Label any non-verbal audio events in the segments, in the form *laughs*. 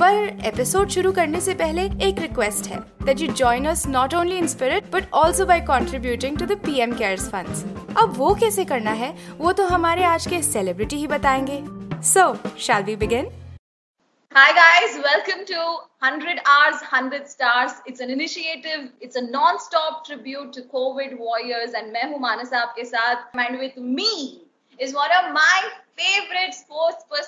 पर एपिसोड शुरू करने से पहले एक रिक्वेस्ट है that you join us not only in spirit but also by contributing to the PM CARES funds अब वो कैसे करना है वो तो हमारे आज के सेलिब्रिटी ही बताएँगे। So shall we begin Hi guys, welcome to 100 Hours, 100 Stars. It's an initiative, it's a non-stop tribute to COVID warriors and मैं हूँ मानस आपके साथ। And with me is one of my favorite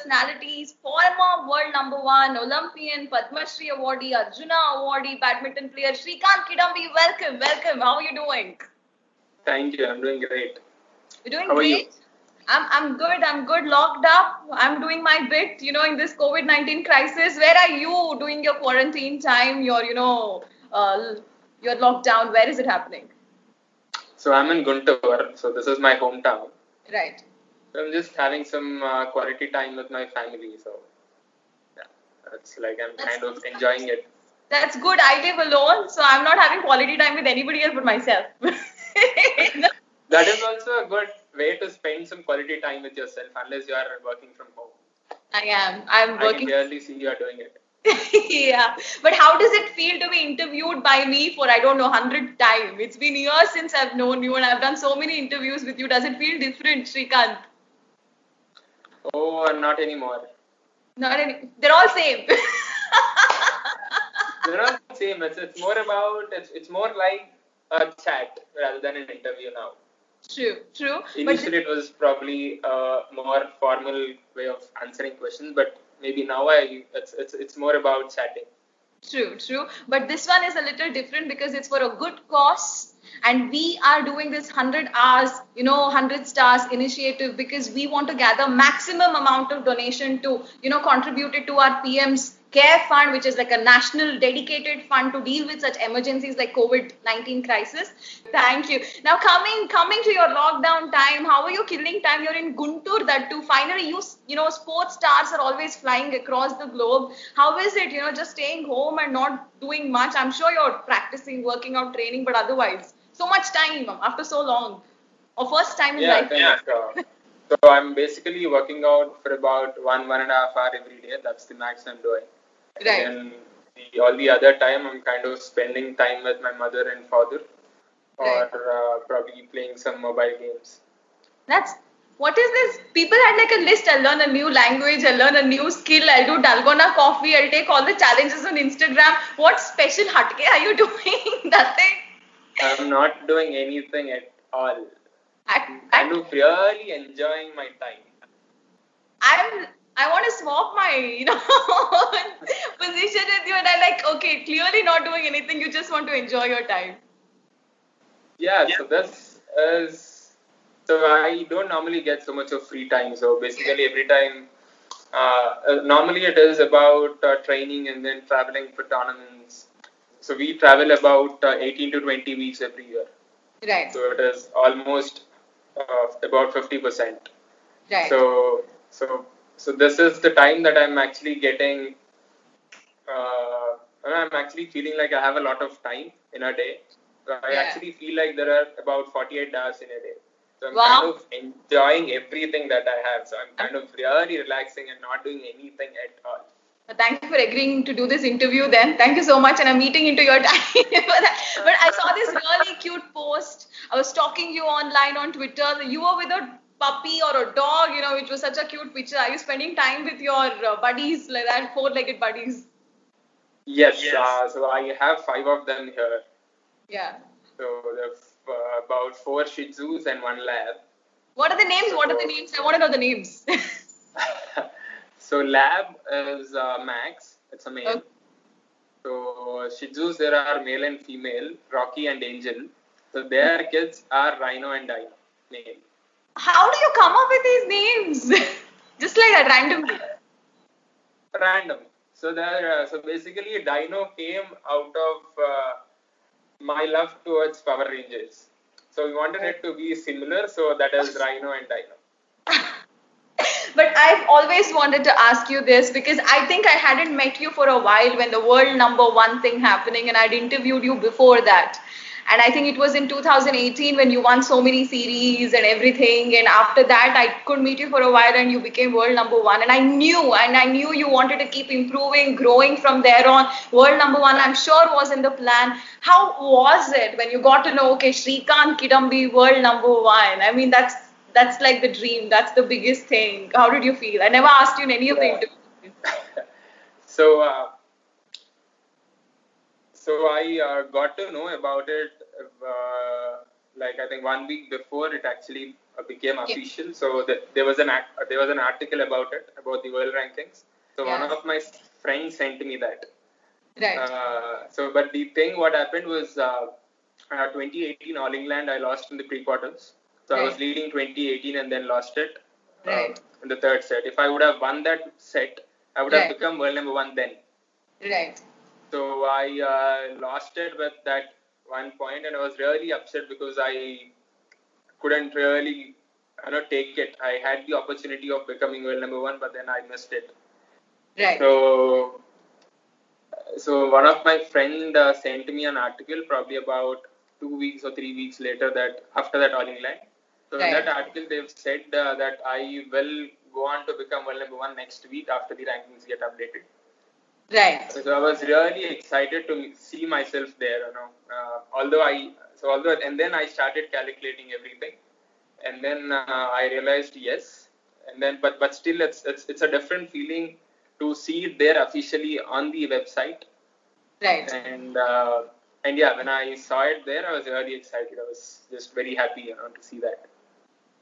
personalities, former world number one, Olympian, Padma Shri awardee, Arjuna awardee, badminton player, Srikanth Kidambi. Welcome, welcome. How are you doing? Thank you. I'm doing great. You're doing How are you? great. I'm, I'm good. I'm good. Locked up. I'm doing my bit, you know, in this COVID 19 crisis. Where are you doing your quarantine time? Your, you know, uh, your lockdown. Where is it happening? So I'm in Guntur. So this is my hometown. Right. So I'm just having some uh, quality time with my family. So yeah, that's like I'm kind of enjoying it. That's good. I live alone, so I'm not having quality time with anybody else but myself. *laughs* That is also a good way to spend some quality time with yourself, unless you are working from home. I am. I'm working. I can working. see you are doing it. *laughs* yeah. But how does it feel to be interviewed by me for, I don't know, 100 times? It's been years since I've known you and I've done so many interviews with you. Does it feel different, Srikanth? Oh, not anymore. Not any. They're all same. *laughs* They're not the same. It's, it's more about it's, it's more like a chat rather than an interview now. true, true. But Initially, it was probably a more formal way of answering questions, but maybe now I it's it's, it's more about chatting. True, true. But this one is a little different because it's for a good cause. And we are doing this 100 hours, you know, 100 stars initiative because we want to gather maximum amount of donation to, you know, contribute it to our PM's care fund, which is like a national dedicated fund to deal with such emergencies like COVID-19 crisis. Thank you. Now coming coming to your lockdown time, how are you killing time? You're in Guntur that too. Finally, you you know, sports stars are always flying across the globe. How is it, you know, just staying home and not doing much? I'm sure you're practicing, working out, training, but otherwise, so much time after so long. Or first time in Yeah, life. yeah. So, so I'm basically working out for about one one and a half hour every day. That's the max I'm doing. Right. And the, all the other time, I'm kind of spending time with my mother and father, or Right. uh, probably playing some mobile games. That's what is this? People had like a list. I'll learn a new language. I'll learn a new skill. I'll do dalgona coffee. I'll take all the challenges on Instagram. What special hatke are you *laughs* doing? Nothing. I'm not doing anything at all. I, I'm I, really enjoying my time. I'm. I want to swap my, you know, *laughs* position with you, and I'm like, okay, clearly not doing anything. You just want to enjoy your time. Yeah, so this is so I don't normally get so much of free time. So basically, every time, uh, uh, normally it is about uh, training and then traveling for tournaments. So we travel about uh, 18 to 20 weeks every year. Right. So it is almost uh, about 50 percent. Right. So so so this is the time that I'm actually getting. Uh, I'm actually feeling like I have a lot of time in a day. So I Yeah. actually feel like there are about 48 hours in a day. So I'm Wow. kind of enjoying everything that I have. So I'm kind of really relaxing and not doing anything at all. Thank you for agreeing to do this interview then. Thank you so much. And I'm eating into your *laughs* time. but I saw this really cute post. I was stalking you online on Twitter. You were with a puppy or a dog, you know, which was such a cute picture. Are you spending time with your uh, buddies, like that, four-legged buddies? Yes, Uh, so I have five of them here. Yeah. So there's uh, about four Shih Tzus and one Lab. What are the names? What are the names? I want to know the names. *laughs* *laughs* so Lab is uh, Max. It's a male. Okay. So Shih there are male and female, Rocky and Angel. So their kids are Rhino and Dino, male. How do you come up with these names? *laughs* Just like that, randomly. Random. So there, uh, so basically, Dino came out of uh, my love towards Power Rangers. So we wanted it to be similar, so that is Rhino and Dino. *laughs* But I've always wanted to ask you this because I think I hadn't met you for a while when the world number one thing happening, and I'd interviewed you before that. And I think it was in 2018 when you won so many series and everything. And after that, I could meet you for a while and you became world number one. And I knew, and I knew you wanted to keep improving, growing from there on. World number one, I'm sure, was in the plan. How was it when you got to know, okay, Srikanth Kidambi, world number one? I mean, that's that's like the dream. That's the biggest thing. How did you feel? I never asked you in any of the Yeah. interviews. *laughs* so, uh, so I uh, got to know about it uh, like I think one week before it actually uh, became Yeah. official. So th- there was an act- there was an article about it about the world rankings. So one of my friends sent me that. Right. Uh, so, but the thing, what happened was, uh, uh, 2018 All England, I lost in the pre-quarters. So I was leading 2018 and then lost it uh, Right. in the third set. If I would have won that set, I would Right. have become world number one then. right. So I uh, lost it with that one point, and I was really upset because I couldn't really, you know, take it. I had the opportunity of becoming world number one, but then I missed it. Right. So, so one of my friend uh, sent me an article probably about two weeks or three weeks later that after that All England. So in that article they've said uh, that I will go on to become world number one next week after the rankings get updated. right. So I was really excited to see myself there. You know, uh, although I so although and then I started calculating everything, and then uh, I realized yes, and then but but still it's it's it's a different feeling to see it there officially on the website, Right. and uh, and yeah, when I saw it there, I was really excited. I was just very happy, you know, to see that.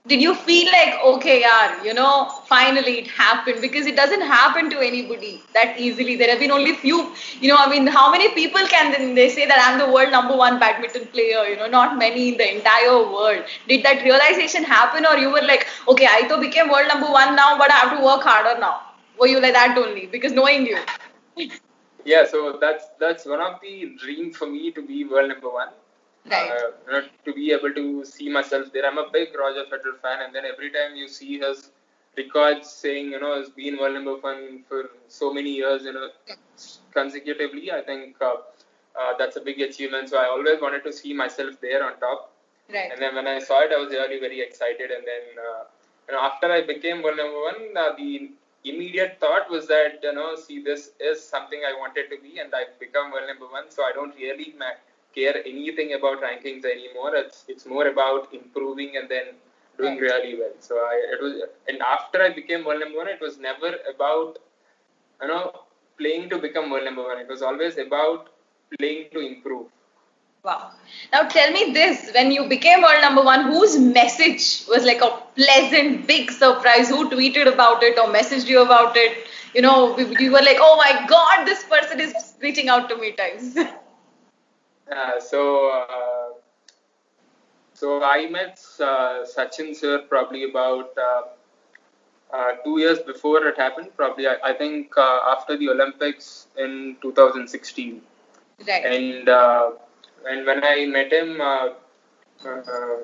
Did you feel like, okay, yaar, you know, finally it happened? Because it doesn't happen to anybody that easily. There have been only few, you know, I mean, how many people can they say that I'm the world number one badminton player? You know, not many in the entire world. Did that realization happen, or you were like, okay, I to became world number one now, but I have to work harder now? Were you like that only? Because knowing you. *laughs* Yeah, so that's that's one of the dream for me to be world number one. Right. Uh, you know, to be able to see myself there. I'm a big Roger Federer fan, and then every time you see his records saying, you know, he's been world number one for so many years, you know, consecutively, I think uh, uh, that's a big achievement. So I always wanted to see myself there on top. Right. And then when I saw it, I was really very excited. And then, uh, you know, after I became world number one, uh, the immediate thought was that, you know, see, this is something I wanted to be, and I've become world number one. So I don't really ma- care anything about rankings anymore. It's it's more about improving and then doing Right. really well. So I it was, and after I became world number one, it was never about, you know, playing to become world number one. It was always about playing to improve. Wow. Now tell me this: when you became world number one, whose message was like a pleasant, big surprise? Who tweeted about it or messaged you about it? You know, we- you were like, "Oh my God, this person is reaching out to me." Times. *laughs* Uh, so, uh, so I met uh, Sachin sir probably about uh, uh, two years before it happened. Probably, I, I think uh, after the Olympics in 2016. right. And uh, and when I met him, uh, uh,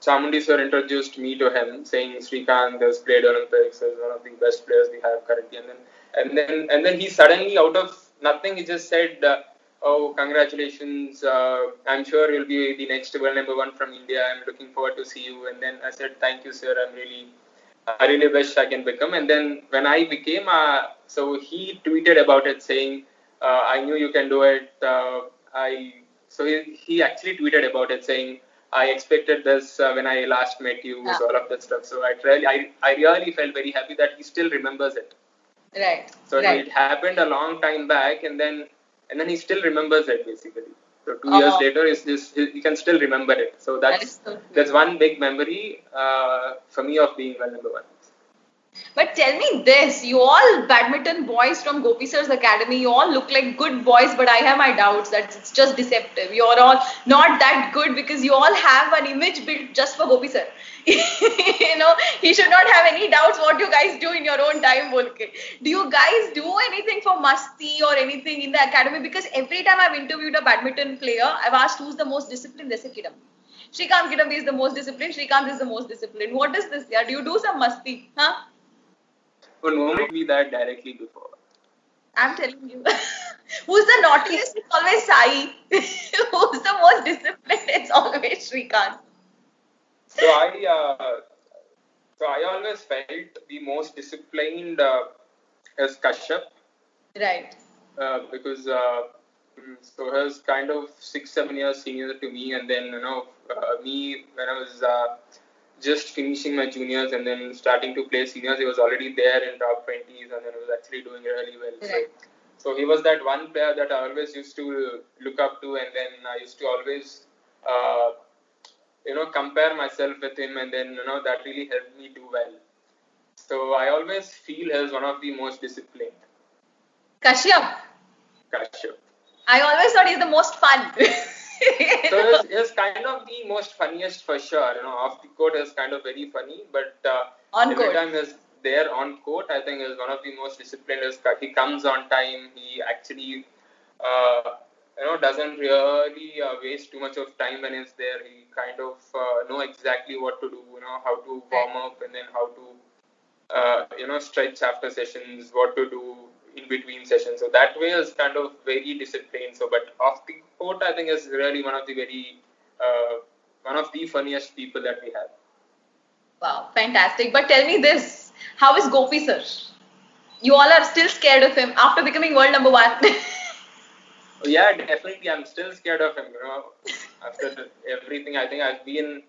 Chamundi sir introduced me to him, saying Srikanth has played Olympics, is one of the best players we have currently. And then and then and then he suddenly out of nothing he just said. Uh, Oh, congratulations! Uh, I'm sure you'll be the next world number one from India. I'm looking forward to see you. And then I said, "Thank you, sir. I'm really, I really wish I can become." And then when I became, uh, so he tweeted about it, saying, uh, "I knew you can do it." Uh, I so he, he actually tweeted about it, saying, I expected this uh, when I last met you, Yeah. so all of that stuff. So I really, I, I really felt very happy that he still remembers it. Right. So right. it happened a long time back, and then and then he still remembers it basically. So two Oh. years later, is this he can still remember it. So that's is so that's one big memory uh, for me of being world number one. But tell me this, you all badminton boys from Gopi Sir's Academy, you all look like good boys, but I have my doubts that it's just deceptive. You're all not that good because you all have an image built just for Gopi Sir. *laughs* you know, he should not have any doubts what you guys do in your own time, Volke. Do you guys do anything for Masti or anything in the academy? Because every time I've interviewed a badminton player, I've asked who's the most disciplined, they say Kidambi. Srikanth Kidambi is the most disciplined, Srikanth is the most disciplined. What is this? Yeah, do you do some Masti? Huh? But no me that directly before. I'm telling you. *laughs* Who's the naughtiest? It's always Sai. *laughs* Who's the most disciplined? It's always Srikanth. So I, uh, so I always felt the most disciplined uh, as Kashyap Right. uh, because uh, mm, so he was kind of six, seven years senior to me, and then you know uh, me when I was uh, just finishing my juniors and then starting to play seniors, he was already there in top twenties, and then he was actually doing really well. Right. So, so he was that one player that I always used to look up to, and then I used to always. Uh, you know, compare myself with him, and then you know that really helped me do well. So I always feel is one of the most disciplined. Kashyap. Kashyap. I always thought he's the most fun. *laughs* So it's, he's kind of the most funniest for sure. You know, off the court is kind of very funny, but uh, On every court. time he's there on court, I think is one of the most disciplined. Is he comes on time. He actually, uh, you know, doesn't really uh, waste too much of time when he's there. He kind of uh, know exactly what to do. You know, how to warm up and then how to, uh, you know, stretch after sessions, what to do in between sessions. So that way is kind of very disciplined. So, but off the court, I think is really one of the very, uh, one of the funniest people that we have. wow, fantastic. But tell me this how is Gopi sir? You all are still scared of him after becoming world number one. *laughs* Oh, Yeah, definitely. I'm still scared of him. You know, after everything, I think I've been.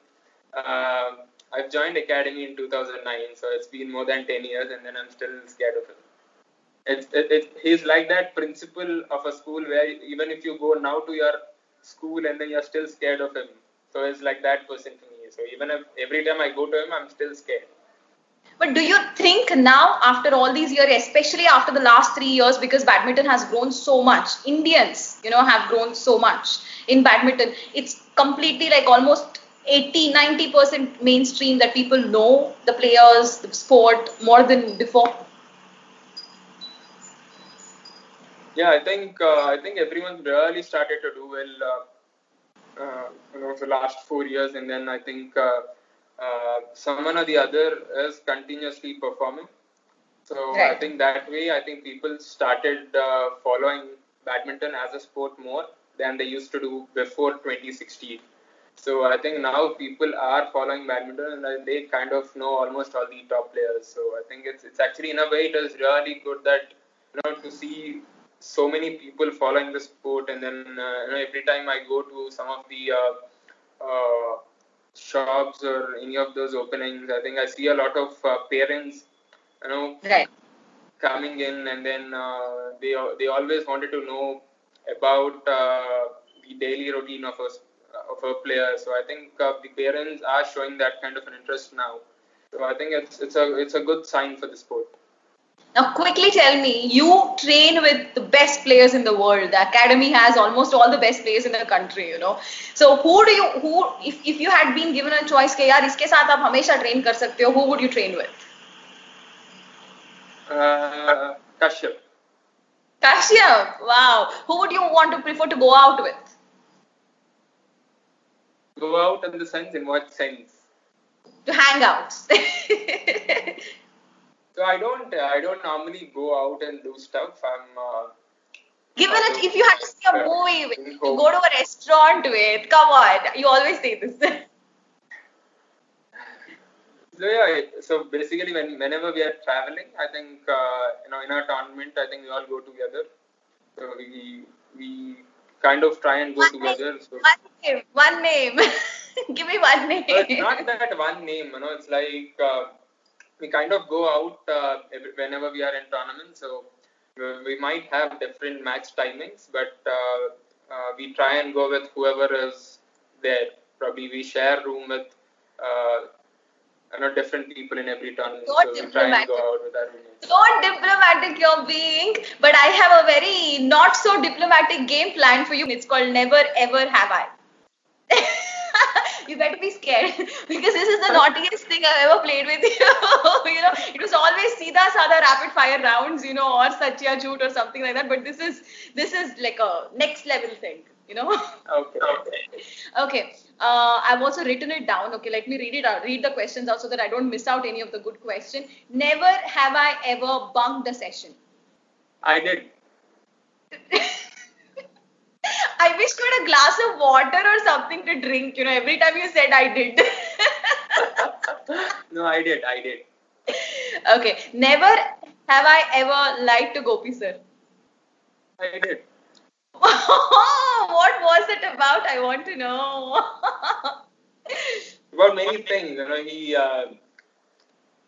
Uh, I've joined academy in 2009, so it's been more than 10 years, and then I'm still scared of him. It's it, it, he's like that principal of a school where even if you go now to your school and then you're still scared of him. So it's like that person to me. So even if every time I go to him, I'm still scared. But do you think now, after all these years, especially after the last three years, because badminton has grown so much, Indians, you know, have grown so much in badminton, it's completely like almost 80 90% mainstream that people know the players, the sport more than before. Yeah, I think uh, I think everyone really started to do well. Uh, uh, you know, for the last four years, and then I think uh, uh, someone or the other is continuously performing. So I think that way, I think people started uh, following badminton as a sport more than they used to do before 2016. So I think now people are following badminton and they kind of know almost all the top players. So I think it's it's actually in a way it is really good that you know to see so many people following the sport and then uh, you know every time I go to some of the uh, uh, shops or any of those openings, I think I see a lot of uh, parents you know Right. coming in and then uh, they they always wanted to know about uh, the daily routine of a of a player. So I think uh, the parents are showing that kind of an interest now. So I think it's it's a it's a good sign for the sport. Now, quickly tell me, you train with the best players in the world. The academy has almost all the best players in the country, you know. So, who do you, who, if, if you had been given a choice, ke, yaar, iske saath aap train kar sakte ho, who would you train with? Uh, Kashyap. Kashyap, wow. Who would you want to prefer to go out with? Go out in the sense, in what sense? To hang out. *laughs* So I don't I don't normally go out and do stuff. I'm uh, Given it, if you had to see a movie with, to go to a restaurant with, come on, you always say this. *laughs* So yeah, so basically, when whenever we are traveling, I think uh, you know in our tournament, I think we all go together. So we we kind of try and go One together. So one name, one name. *laughs* Give me one name. So it's not that one name, you know. It's like uh, we kind of go out uh, whenever we are in tournaments. So we- we might have different match timings, but uh, uh, we try and go with whoever is there. Probably we share room with uh, you know different people in every tournament. So so we try and go out with our roommates. so diplomatic you're being, but I have a very not so diplomatic game plan for you. It's called Never Ever Have I. you better be scared *laughs* because this is the naughtiest thing I've ever played with *laughs* you. you know, it was always Sida Sada rapid fire rounds, you know, or Satya Jhoot or something like that. But this is this is like a next level thing, you know. Okay. okay. Okay. Uh, I've also written it down. Okay, let me read it out. Read the questions out so that I don't miss out any of the good question. Never have I ever bunked a session. I did. *laughs* I wish you had a glass of water or something to drink. You know, every time you said I did. *laughs* no, I did. I did. okay. Never have I ever lied to Gopi sir. I did. *laughs* what was it about? I want to know. *laughs* About many things, you know, he uh,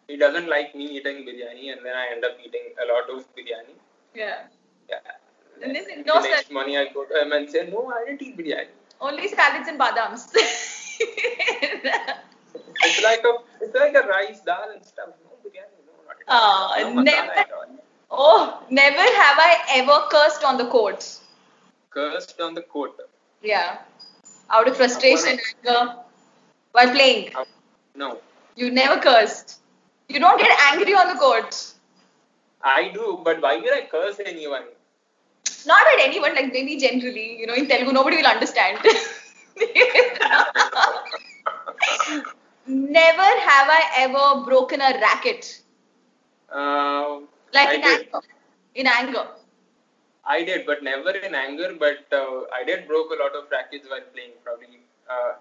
he doesn't like me eating biryani, and then I end up eating a lot of biryani. yeah. And this is the no next morning I go to him and say, no, I didn't eat biryani. Only salads and badams. *laughs* It's like a it's like a rice, dal and stuff. No biryani, no, not at all. Ah, no never- at all. Oh, never have I ever cursed on the courts. Cursed on the court. Yeah. Out of frustration, anger, while playing. No, You never cursed. You don't get angry on the court. I do, but why would I curse anyone? Not at anyone, like maybe generally, you know, in Telugu, nobody will understand. *laughs* never have I ever broken a racket. Uh, Like I in did. anger. In anger. I did, but never in anger. But uh, I did broke a lot of rackets while playing. Probably uh,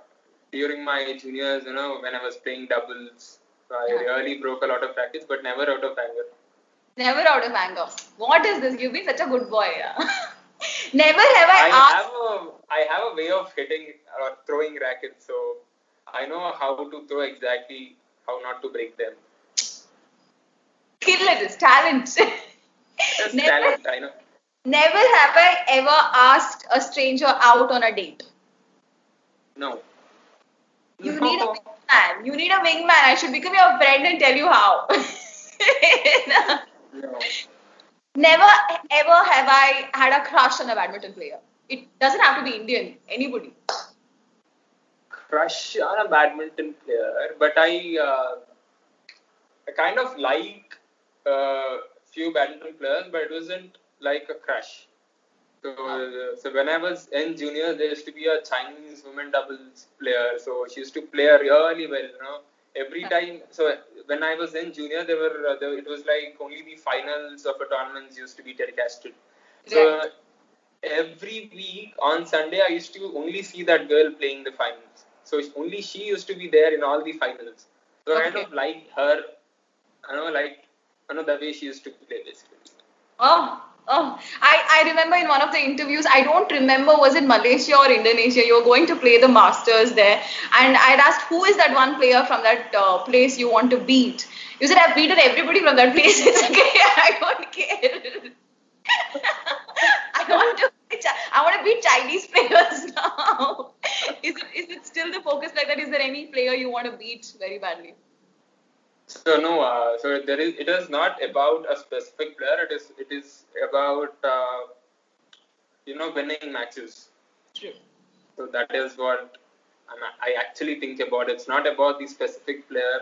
during my juniors, you know, when I was playing doubles, I Yeah. really broke a lot of rackets, but never out of anger. Never out of anger. What is this? You've been such a good boy. *laughs* never have I, I asked. have a I have a way of hitting or uh, throwing rackets, so I know how to throw exactly how not to break them. Skill it is talent. *laughs* Just never, talent, I know. never have I ever asked a stranger out on a date. No. You No. need a wingman. You need a wingman. I should become your friend and tell you how. *laughs* Never ever have I had a crush on a badminton player. It doesn't have to be Indian. Anybody. Crush on a badminton player, but I uh, I kind of like uh, few badminton players, but it wasn't like a crush. So, uh, so when I was in junior, there used to be a Chinese women doubles player. So she used to play really well, you know. Every time, so when I was in junior, there were uh, there, it was like only the finals of a tournament used to be telecasted. So Right. every week on Sunday, I used to only see that girl playing the finals. So only she used to be there in all the finals. So I kind of liked her. I know, like I know the way she used to play basically. Oh, oh. I, I remember in one of the interviews, I don't remember, was it Malaysia or Indonesia? You were going to play the Masters there. And I'd asked, who is that one player from that uh, place you want to beat? You said, I've beaten everybody from that place. *laughs* It's okay. I don't care. *laughs* I want to. I want to beat Chinese players now. *laughs* Is it, is it still the focus like that? Is there any player you want to beat very badly? So no, uh, so there is. It is not about a specific player. It is. It is about uh, you know winning matches. True. So that is what I'm, I actually think about. It's not about the specific player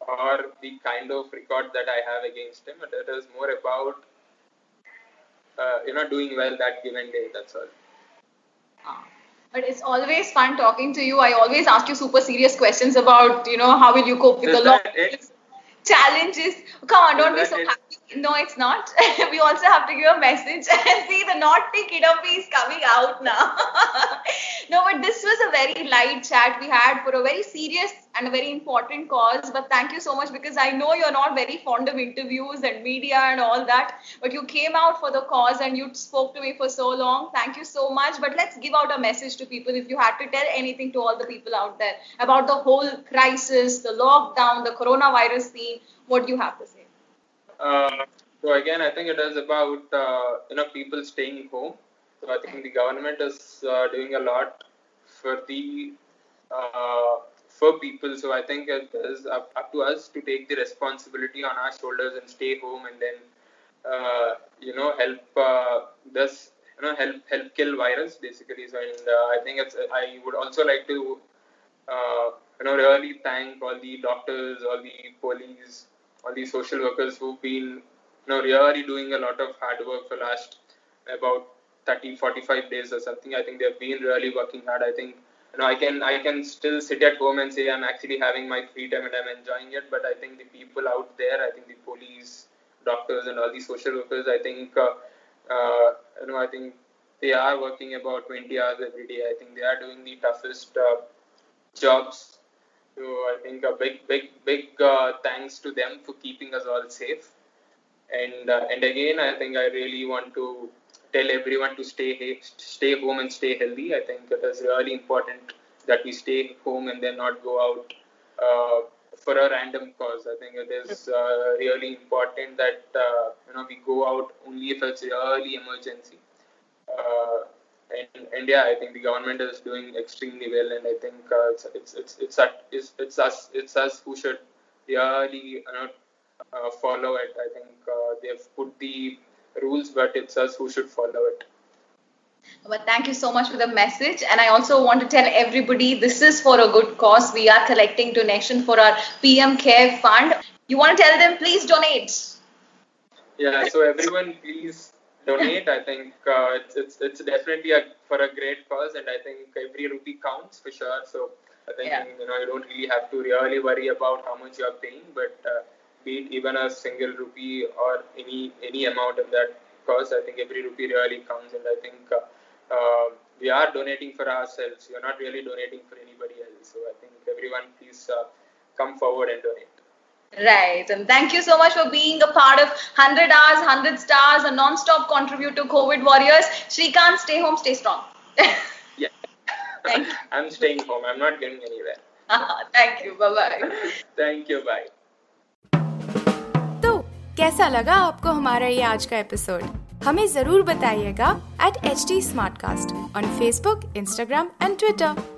or the kind of record that I have against him. But it is more about uh, you know doing well that given day. That's all. Ah. But it's always fun talking to you. I always ask you super serious questions about, you know, how will you cope with Is the long challenges. Come on, don't be so happy. No, it's not. *laughs* we also have to give a message *laughs* and see the naughty kidambi is coming out now. *laughs* no, but this was a very light chat we had for a very serious and a very important cause. But thank you so much because I know you're not very fond of interviews and media and all that. But you came out for the cause and you spoke to me for so long. Thank you so much. But let's give out a message to people if you had to tell anything to all the people out there about the whole crisis, the lockdown, the coronavirus scene. What do you have to say? Uh, so again, I think it is about uh, you know people staying home. So I think the government is uh, doing a lot for the uh, for people. So I think it is up, up, to us to take the responsibility on our shoulders and stay home and then uh, you know help uh, this you know help help kill virus basically. So and I think it's I would also like to you know really thank all the doctors, all the police, all these social workers who've been you know really doing a lot of hard work for last about 30 45 days or something. I think they've been really working hard. I think you know i can i can still sit at home and say i'm actually having my free time and i'm enjoying it but i think the people out there i think the police doctors and all these social workers i think uh, uh, you know i think they are working about 20 hours every day. I think they are doing the toughest uh, jobs so i think a big big big uh, thanks to them for keeping us all safe. And uh, and again i think i really want to tell everyone to stay stay home and stay healthy. I think it is really important that we stay home and then not go out uh, for a random cause. I think it is uh, really important that uh, you know we go out only if it's really emergency. Uh, and, and yeah, I think the government is doing extremely well, and I think uh, it's, it's it's it's it's it's us it's us who should really you know uh, follow it. I think uh, they've put the rules, but it's us who should follow it. But thank you so much for the message. And I also want to tell everybody this is for a good cause. We are collecting donation for our PM Care Fund. You want to tell them, please donate. Yeah, so everyone, please donate. I think uh, it's, it's, it's definitely a, for a great cause, and I think every rupee counts for sure. So I think yeah. you know you don't really have to really worry about how much you are paying, but uh, be it even a single rupee or any any amount of that cost, I think every rupee really counts, and I think uh, uh, we are donating for ourselves. We are not really donating for anybody else. So I think everyone please uh, come forward and donate. Right. And thank you so much for being a part of 100 Hours, 100 Stars, a non stop contributor to COVID Warriors. Srikanth, stay home, stay strong. yeah. *laughs* Thank you. *laughs* I'm staying home. I'm not getting anywhere. Uh-huh. thank you. Bye bye. *laughs* thank you. Bye. तो कैसा लगा आपको हमारा ये आज का episode हमें जरूर बताइएगा at H T smart cast on Facebook Instagram and Twitter